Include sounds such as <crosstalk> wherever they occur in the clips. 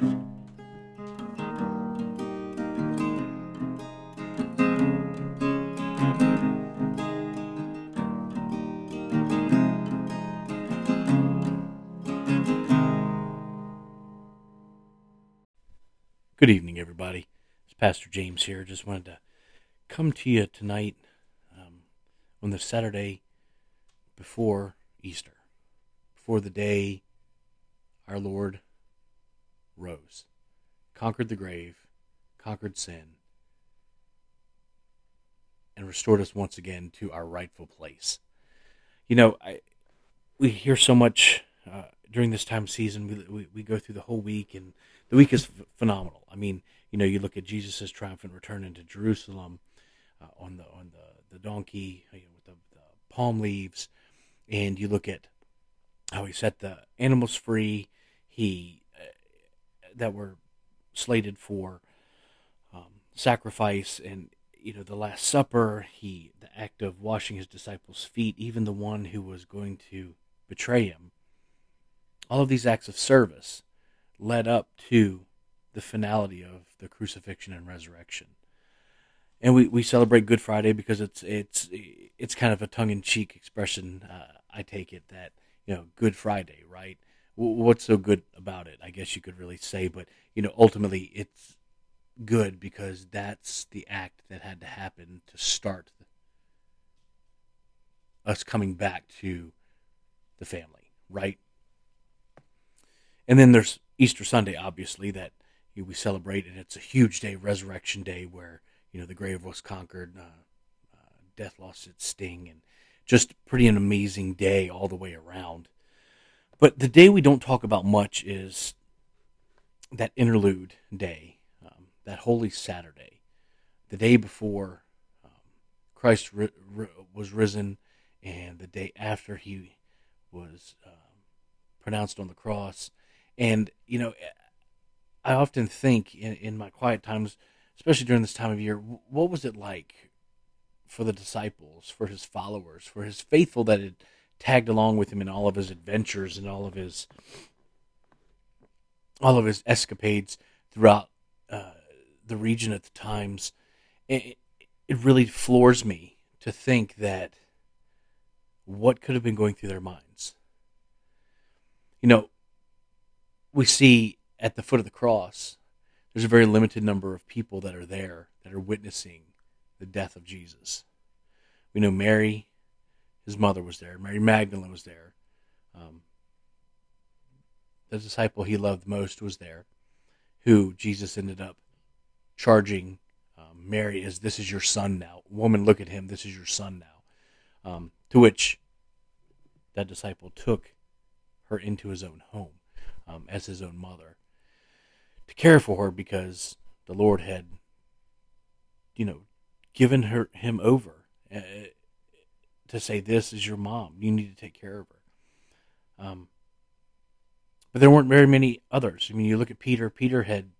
Good evening, everybody. It's Pastor James here. Just wanted to come to you tonight um, on the Saturday before Easter, before the day our Lord rose, conquered the grave, conquered sin, and restored us once again to our rightful place. You know, I, we hear so much uh, during this time of season. We, we, we go through the whole week and the week is f- phenomenal. I mean, you know, you look at Jesus' triumphant return into Jerusalem uh, on the on the, the donkey you know, with the, the, palm leaves, and you look at how he set the animals free. He uh, that were slated for um, sacrifice, and you know, the Last Supper. He the act of washing his disciples' feet, even the one who was going to betray him. All of these acts of service led up to the finality of the crucifixion and resurrection. And we, we celebrate Good Friday because it's it's it's kind of a tongue in cheek expression. Uh, I take it that you know Good Friday, right? What's so good about it? I guess you could really say, but you know, ultimately it's good because that's the act that had to happen to start us coming back to the family, right? And then there's Easter Sunday, obviously, that you know, we celebrate, and it's a huge day, Resurrection Day, where you know the grave was conquered, uh, uh, death lost its sting, and just pretty an amazing day all the way around. But the day we don't talk about much is that interlude day, um, that Holy Saturday, the day before um, Christ ri- ri- was risen, and the day after he was um, pronounced on the cross. And, you know, I often think in, in my quiet times, especially during this time of year, what was it like for the disciples, for his followers, for his faithful that had tagged along with him in all of his adventures and all of his all of his escapades throughout uh, the region at the times. It, it really floors me to think that what could have been going through their minds. You know, we see at the foot of the cross, there's a very limited number of people that are there that are witnessing the death of Jesus. We know Mary, his mother, was there. Mary Magdalene was there. Um, the disciple he loved most was there, who Jesus ended up charging um, Mary as, This is your son now. Woman, look at him. This is your son now. Um, to which that disciple took her into his own home um, as his own mother to care for her because the Lord had, you know, given her him over to say, "This is your mom. You need to take care of her." Um, but there weren't very many others. I mean, you look at Peter. Peter had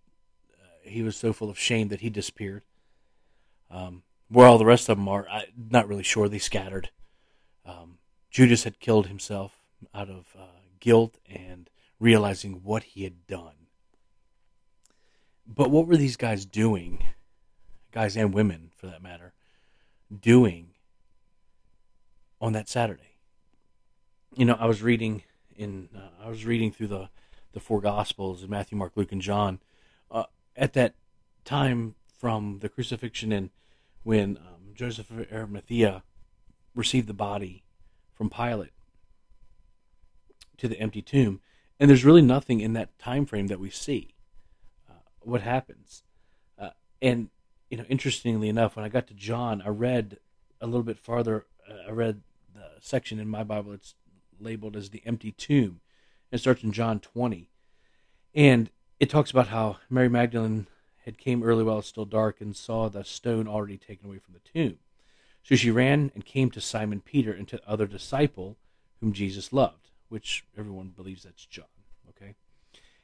uh, he was so full of shame that he disappeared. Um, where all the rest of them are, I'm not really sure. They scattered. Um, Judas had killed himself out of uh, guilt and realizing what he had done. But what were these guys doing, guys and women for that matter, doing on that Saturday? You know, I was reading in uh, I was reading through the the four Gospels in Matthew, Mark, Luke, and John. Uh, at that time, from the crucifixion and when um, Joseph of Arimathea received the body from Pilate to the empty tomb, and there's really nothing in that time frame that we see uh, what happens uh, and you know interestingly enough when i got to john i read a little bit farther uh, i read the section in my bible it's labeled as the empty tomb it starts in john 20 and it talks about how mary magdalene had came early while it's still dark and saw the stone already taken away from the tomb so she ran and came to simon peter and to the other disciple whom jesus loved which everyone believes that's John, okay?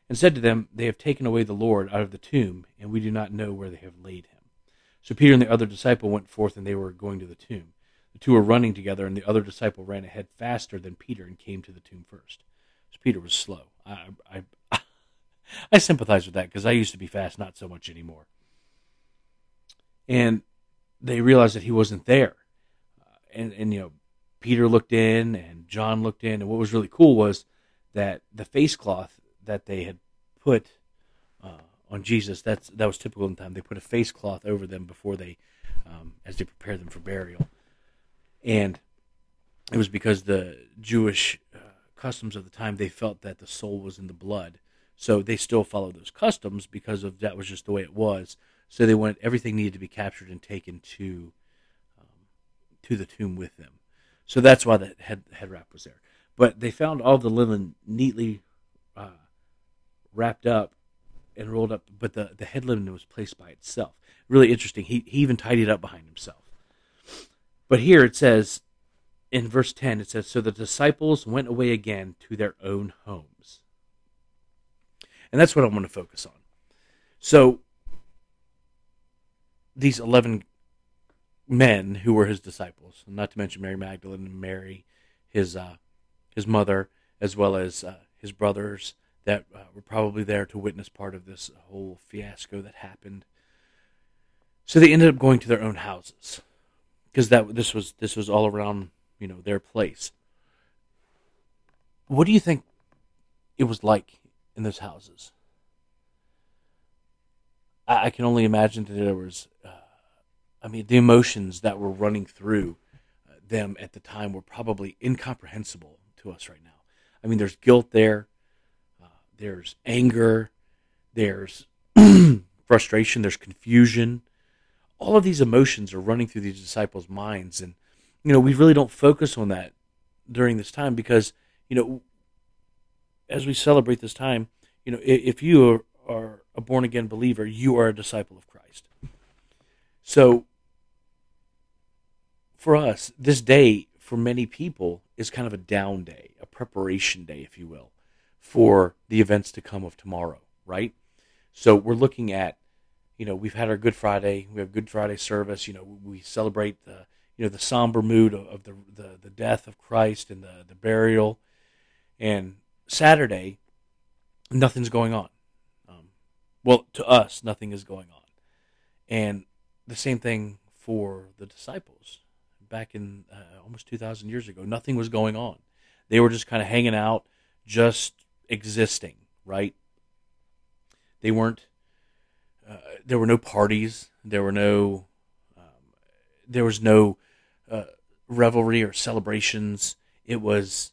And said to them, They have taken away the Lord out of the tomb, and we do not know where they have laid him. So Peter and the other disciple went forth, and they were going to the tomb. The two were running together, and the other disciple ran ahead faster than Peter and came to the tomb first. So Peter was slow. I, I, I <laughs> sympathize with that because I used to be fast, not so much anymore. And they realized that he wasn't there, uh, and and you know, Peter looked in and John looked in, and what was really cool was that the face cloth that they had put uh, on Jesus that's that was typical in the time. They put a face cloth over them before they, um, as they prepared them for burial, and it was because the Jewish uh, customs of the time they felt that the soul was in the blood, so they still followed those customs because of that was just the way it was. So they wanted everything needed to be captured and taken to um, to the tomb with them. So that's why the head head wrap was there. But they found all the linen neatly uh, wrapped up and rolled up, but the, the head linen was placed by itself. Really interesting. He, he even tidied up behind himself. But here it says, in verse 10, it says, So the disciples went away again to their own homes. And that's what I want to focus on. So these 11 men who were his disciples, not to mention Mary Magdalene and Mary, his, uh, his mother, as well as uh, his brothers, that uh, were probably there to witness part of this whole fiasco that happened. So they ended up going to their own houses because that this was this was all around you know their place. What do you think it was like in those houses? I, I can only imagine that there was, uh, I mean, the emotions that were running through uh, them at the time were probably incomprehensible to us right now. I mean, there's guilt there there's anger, there's <clears throat> frustration, there's confusion. All of these emotions are running through these disciples' minds. And, you know, we really don't focus on that during this time because, you know, as we celebrate this time, you know, if you are, are a born again believer, you are a disciple of Christ. So, for us, this day, for many people, is kind of a down day, a preparation day, if you will for the events to come of tomorrow, right? So we're looking at, you know, we've had our Good Friday, we have Good Friday service, you know, we celebrate the, you know, the somber mood of, the, the, the death of Christ and the, the burial. And Saturday, nothing's going on. Um, well, to us, nothing is going on. And the same thing for the disciples back in uh, almost 2,000 years ago. Nothing was going on. They were just kind of hanging out, just existing, right? They weren't. There were no parties. There were no. Um, there was no uh, revelry or celebrations. It was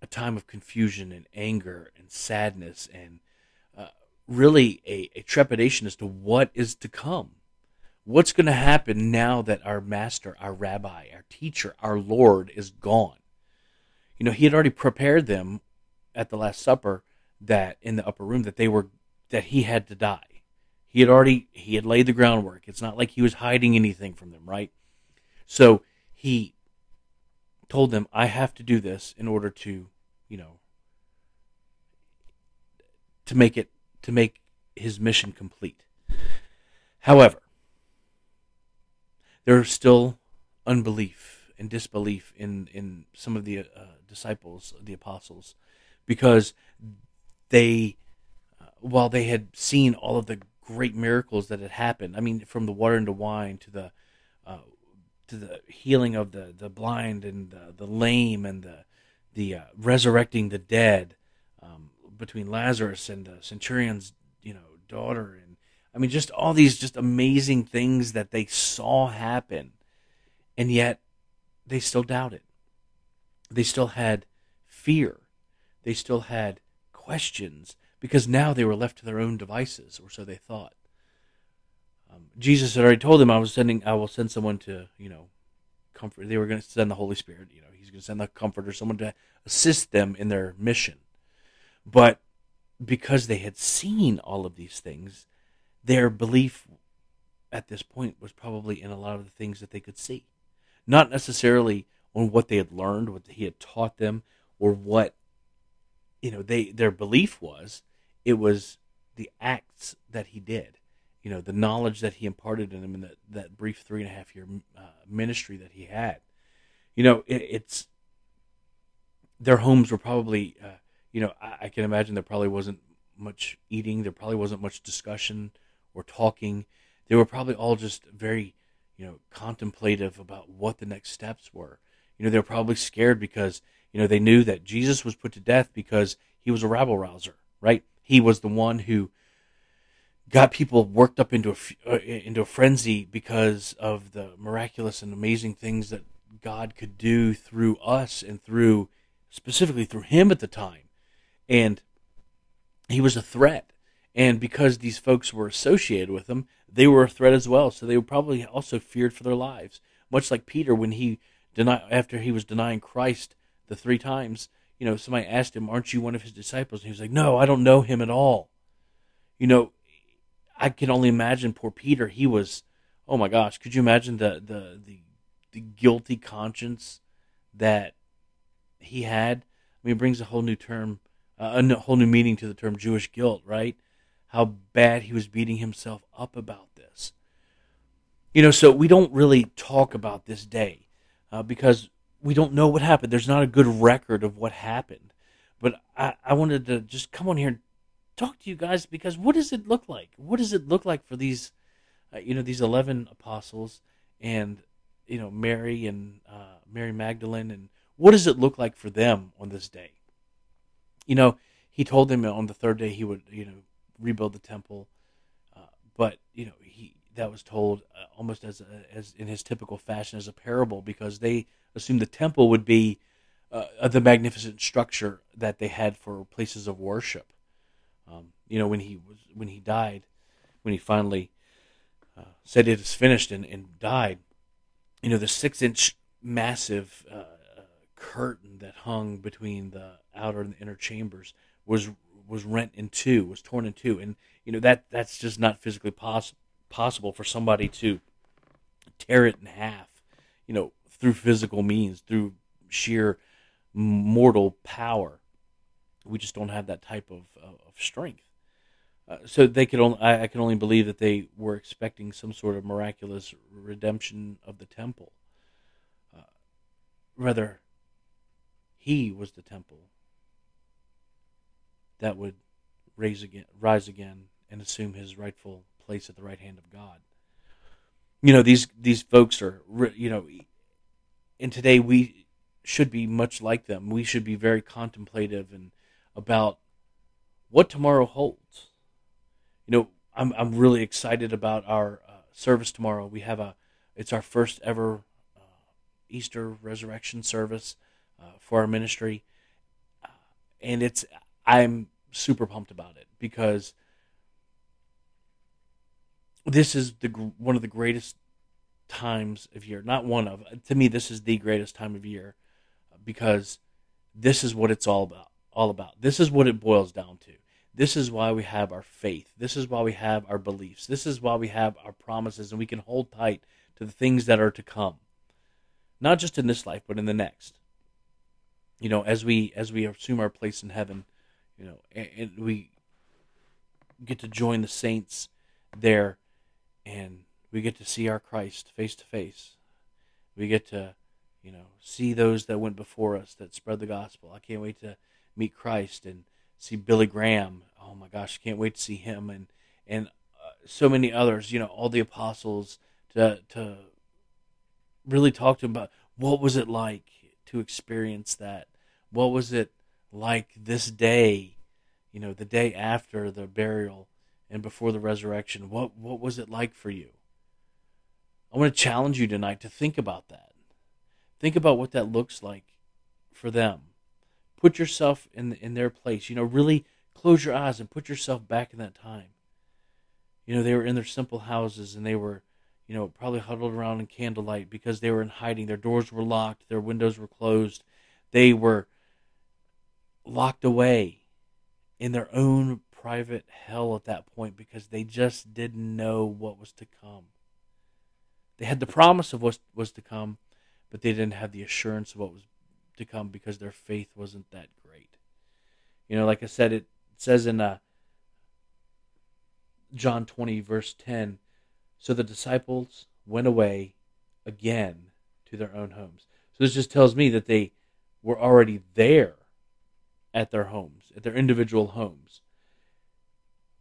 a time of confusion and anger and sadness and uh, really a, a trepidation as to what is to come. What's going to happen now that our master, our rabbi, our teacher, our Lord is gone? You know, he had already prepared them at the Last Supper that in the upper room that they were that he had to die. He had already he had laid the groundwork. It's not like he was hiding anything from them, right? So he told them, "I have to do this in order to, you know, to make it to make his mission complete." However, there's still unbelief and disbelief in in some of the uh, disciples, the apostles, because they, uh, while they had seen all of the great miracles that had happened, I mean, from the water into wine to the uh, to the healing of the, the blind and the, the lame and the the uh, resurrecting the dead um, between Lazarus and the centurion's you know daughter. And I mean just all these just amazing things that they saw happen. And yet they still doubted. They still had fear. They still had questions because now they were left to their own devices, or so they thought. Um, Jesus had already told them, "I was sending, I will send someone to, you know, comfort." They were going to send the Holy Spirit. You know, He's going to send the Comforter, someone to assist them in their mission. But because they had seen all of these things, their belief at this point was probably in a lot of the things that they could see, not necessarily on what they had learned, what He had taught them, or what you know they their belief was it was the acts that he did you know the knowledge that he imparted in them in that, that brief three and a half year uh, ministry that he had you know it, it's their homes were probably uh, you know I, I, can imagine there probably wasn't much eating. There probably wasn't much discussion or talking. They were probably all just very, you know, contemplative about what the next steps were. You know, they were probably scared because, you know, they knew that Jesus was put to death because he was a rabble rouser, right? He was the one who got people worked up into a, uh, into a frenzy because of the miraculous and amazing things that God could do through us and through specifically through him at the time. And he was a threat. And because these folks were associated with him, they were a threat as well. So they were probably also feared for their lives. Much like Peter when he denied after he was denying Christ the three times, you know, somebody asked him, Aren't you one of his disciples? And he was like, No, I don't know him at all. You know, I can only imagine poor Peter. He was, oh my gosh, could you imagine the the the, the guilty conscience that he had? I mean, it brings a whole new term, uh, a whole new meaning to the term Jewish guilt, right? How bad he was beating himself up about this. You know, so we don't really talk about this day uh, because we don't know what happened. There's not a good record of what happened. But I, I wanted to just come on here and talk to you guys because what does it look like? What does it look like for these, uh, you know, these eleven apostles and you know Mary and uh, Mary Magdalene and what does it look like for them on this day? You know, he told them on the third day he would you know rebuild the temple, uh, but you know he that was told uh, almost as a, as in his typical fashion as a parable because they assumed the temple would be uh, the magnificent structure that they had for places of worship. Um, you know, when he was when he died, when he finally uh, said it is finished and, and died, you know, the six inch massive uh, uh, curtain that hung between the outer and the inner chambers was was rent in two, was torn in two, and you know that that's just not physically poss- possible for somebody to tear it in half, you know, through physical means, through sheer mortal power we just don't have that type of, of strength. Uh, so they could only, I, I, can only believe that they were expecting some sort of miraculous redemption of the temple. Uh, rather, he was the temple that would raise again, rise again, and assume his rightful place at the right hand of God. You know these these folks are you know, and today we should be much like them. We should be very contemplative and about what tomorrow holds. You know, I'm I'm really excited about our uh, service tomorrow. We have a it's our first ever uh, Easter resurrection service uh, for our ministry, uh, and it's I'm super pumped about it because this is the one of the greatest times of year. Not one of to me, this is the greatest time of year because this is what it's all about all about. This is what it boils down to. This is why we have our faith. This is why we have our beliefs. This is why we have our promises and we can hold tight to the things that are to come. Not just in this life, but in the next. You know, as we as we assume our place in heaven, you know, and, and we get to join the saints there and we get to see our Christ face to face. We get to, you know, see those that went before us that spread the gospel. I can't wait to meet Christ and see Billy Graham. Oh my gosh, can't wait to see him and and uh, so many others. You know, all the apostles to to really talk to him about what was it like to experience that. What was it like this day? You know, the day after the burial and before the resurrection. What what was it like for you? I want to challenge you tonight to think about that. Think about what that looks like for them put yourself in in their place. You know, really close your eyes and put yourself back in that time. You know, they were in their simple houses and they were, you know, probably huddled around in candlelight because they were in hiding. Their doors were locked, their windows were closed. They were locked away in their own private hell at that point because they just didn't know what was to come. They had the promise of what was to come, but they didn't have the assurance of what was to come because their faith wasn't that great. You know, like I said, it says in uh, John 20, verse 10 So the disciples went away again to their own homes. So this just tells me that they were already there at their homes, at their individual homes.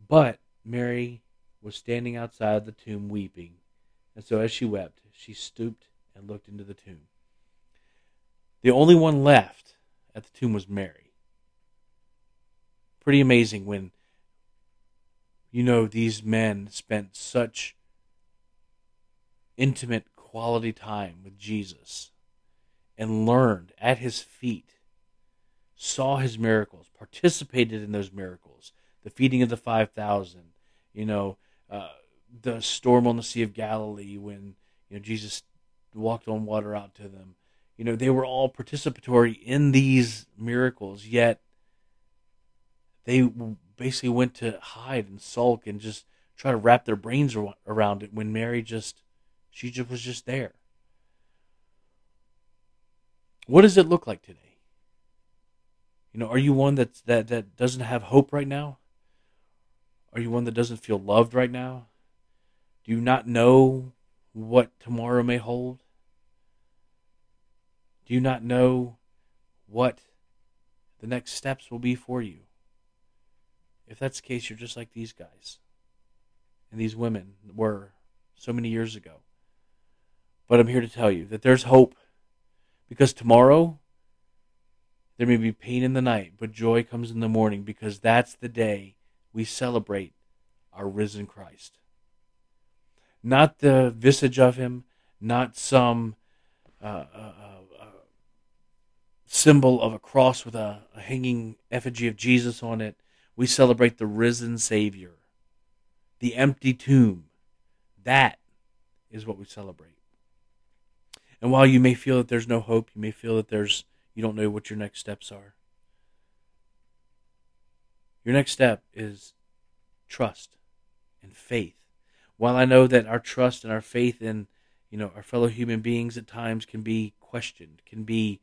But Mary was standing outside the tomb weeping, and so as she wept, she stooped and looked into the tomb. The only one left at the tomb was Mary. Pretty amazing when you know these men spent such intimate quality time with Jesus and learned at his feet, saw his miracles, participated in those miracles, the feeding of the 5,000, you know, uh, the storm on the Sea of Galilee when, you know, Jesus walked on water out to them. You know, they were all participatory in these miracles, yet they basically went to hide and sulk and just try to wrap their brains around it when Mary just she just was just there. What does it look like today? You know, are you one that that that doesn't have hope right now? Are you one that doesn't feel loved right now? Do you not know what tomorrow may hold? Do you not know what the next steps will be for you? If that's the case, you're just like these guys and these women were so many years ago. But I'm here to tell you that there's hope because tomorrow there may be pain in the night, but joy comes in the morning because that's the day we celebrate our risen Christ. Not the visage of him, not some uh, uh, uh, symbol of a cross with a, a hanging effigy of Jesus on it. We celebrate the risen Savior, the empty tomb. That is what we celebrate. And while you may feel that there's no hope, you may feel that there's you don't know what your next steps are. Your next step is trust and faith. While I know that our trust and our faith in, you know, our fellow human beings at times can be questioned, can be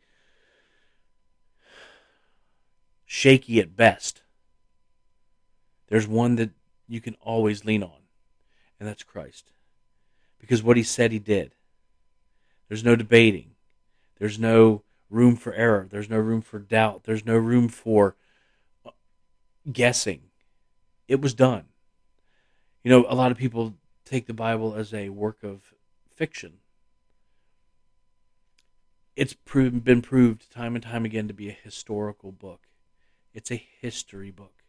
shaky at best, there's one that you can always lean on, and that's Christ. Because what he said he did. There's no debating. There's no room for error. There's no room for doubt. There's no room for guessing. It was done. You know, a lot of people take the Bible as a work of fiction. It's proven, been proved time and time again to be a historical book. It's a history book.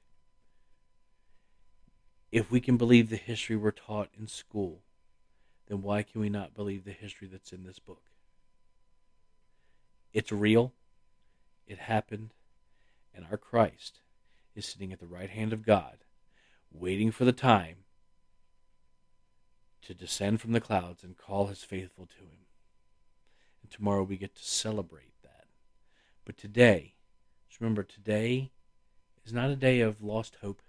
If we can believe the history we're taught in school, then why can we not believe the history that's in this book? It's real. It happened. And our Christ is sitting at the right hand of God, waiting for the time to descend from the clouds and call his faithful to him. And tomorrow we get to celebrate that. But today, just remember, today is not a day of lost hope.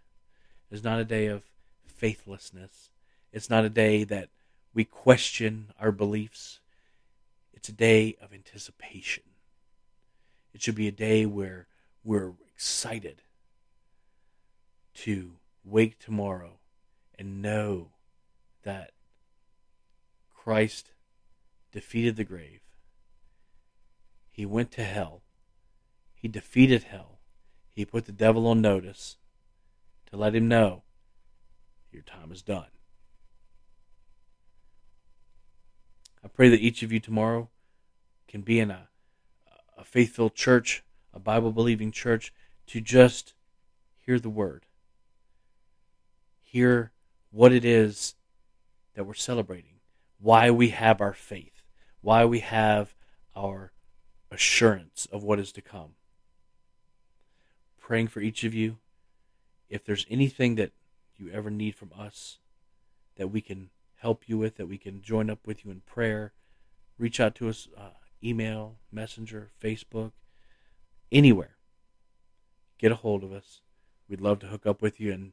It's not a day of faithlessness. It's not a day that we question our beliefs. It's a day of anticipation. It should be a day where we're excited to wake tomorrow and know that Christ defeated the grave. He went to hell. He defeated hell. He put the devil on notice to let him know your time is done. I pray that each of you tomorrow can be in a, a faithful church, a Bible believing church, to just hear the word, hear what it is that we're celebrating, why we have our faith, why we have our assurance of what is to come. Praying for each of you. If there's anything that you ever need from us that we can help you with, that we can join up with you in prayer, reach out to us, uh, email, messenger, Facebook, anywhere. Get a hold of us. We'd love to hook up with you and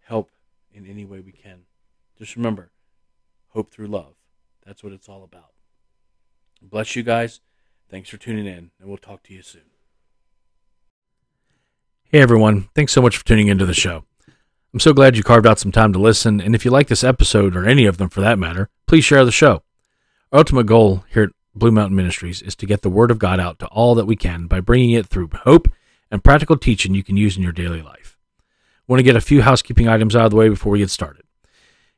help in any way we can. Just remember, hope through love. That's what it's all about. Bless you guys. Thanks for tuning in, and we'll talk to you soon. Hey everyone, thanks so much for tuning into the show. I'm so glad you carved out some time to listen, and if you like this episode, or any of them for that matter, please share the show. Our ultimate goal here at Blue Mountain Ministries is to get the Word of God out to all that we can by bringing it through hope and practical teaching you can use in your daily life. Want to get a few housekeeping items out of the way before we get started.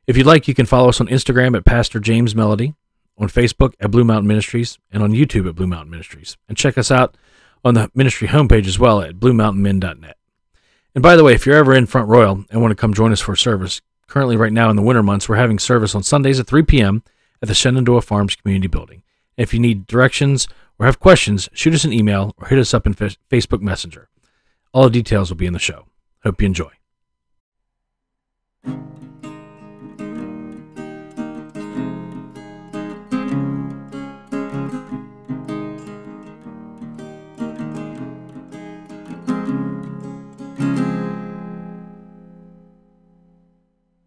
If you'd like, you can follow us on Instagram at Pastor James Melody, on Facebook at Blue Mountain Ministries, and on YouTube at Blue Mountain Ministries. And check us out on the ministry homepage as well at bluemountainmen.net. And by the way, if you're ever in Front Royal and want to come join us for service, currently right now in the winter months, we're having service on Sundays at 3 p.m. at the Shenandoah Farms Community Building. If you need directions or have questions, shoot us an email or hit us up in Facebook Messenger. All the details will be in the show. Hope you enjoy.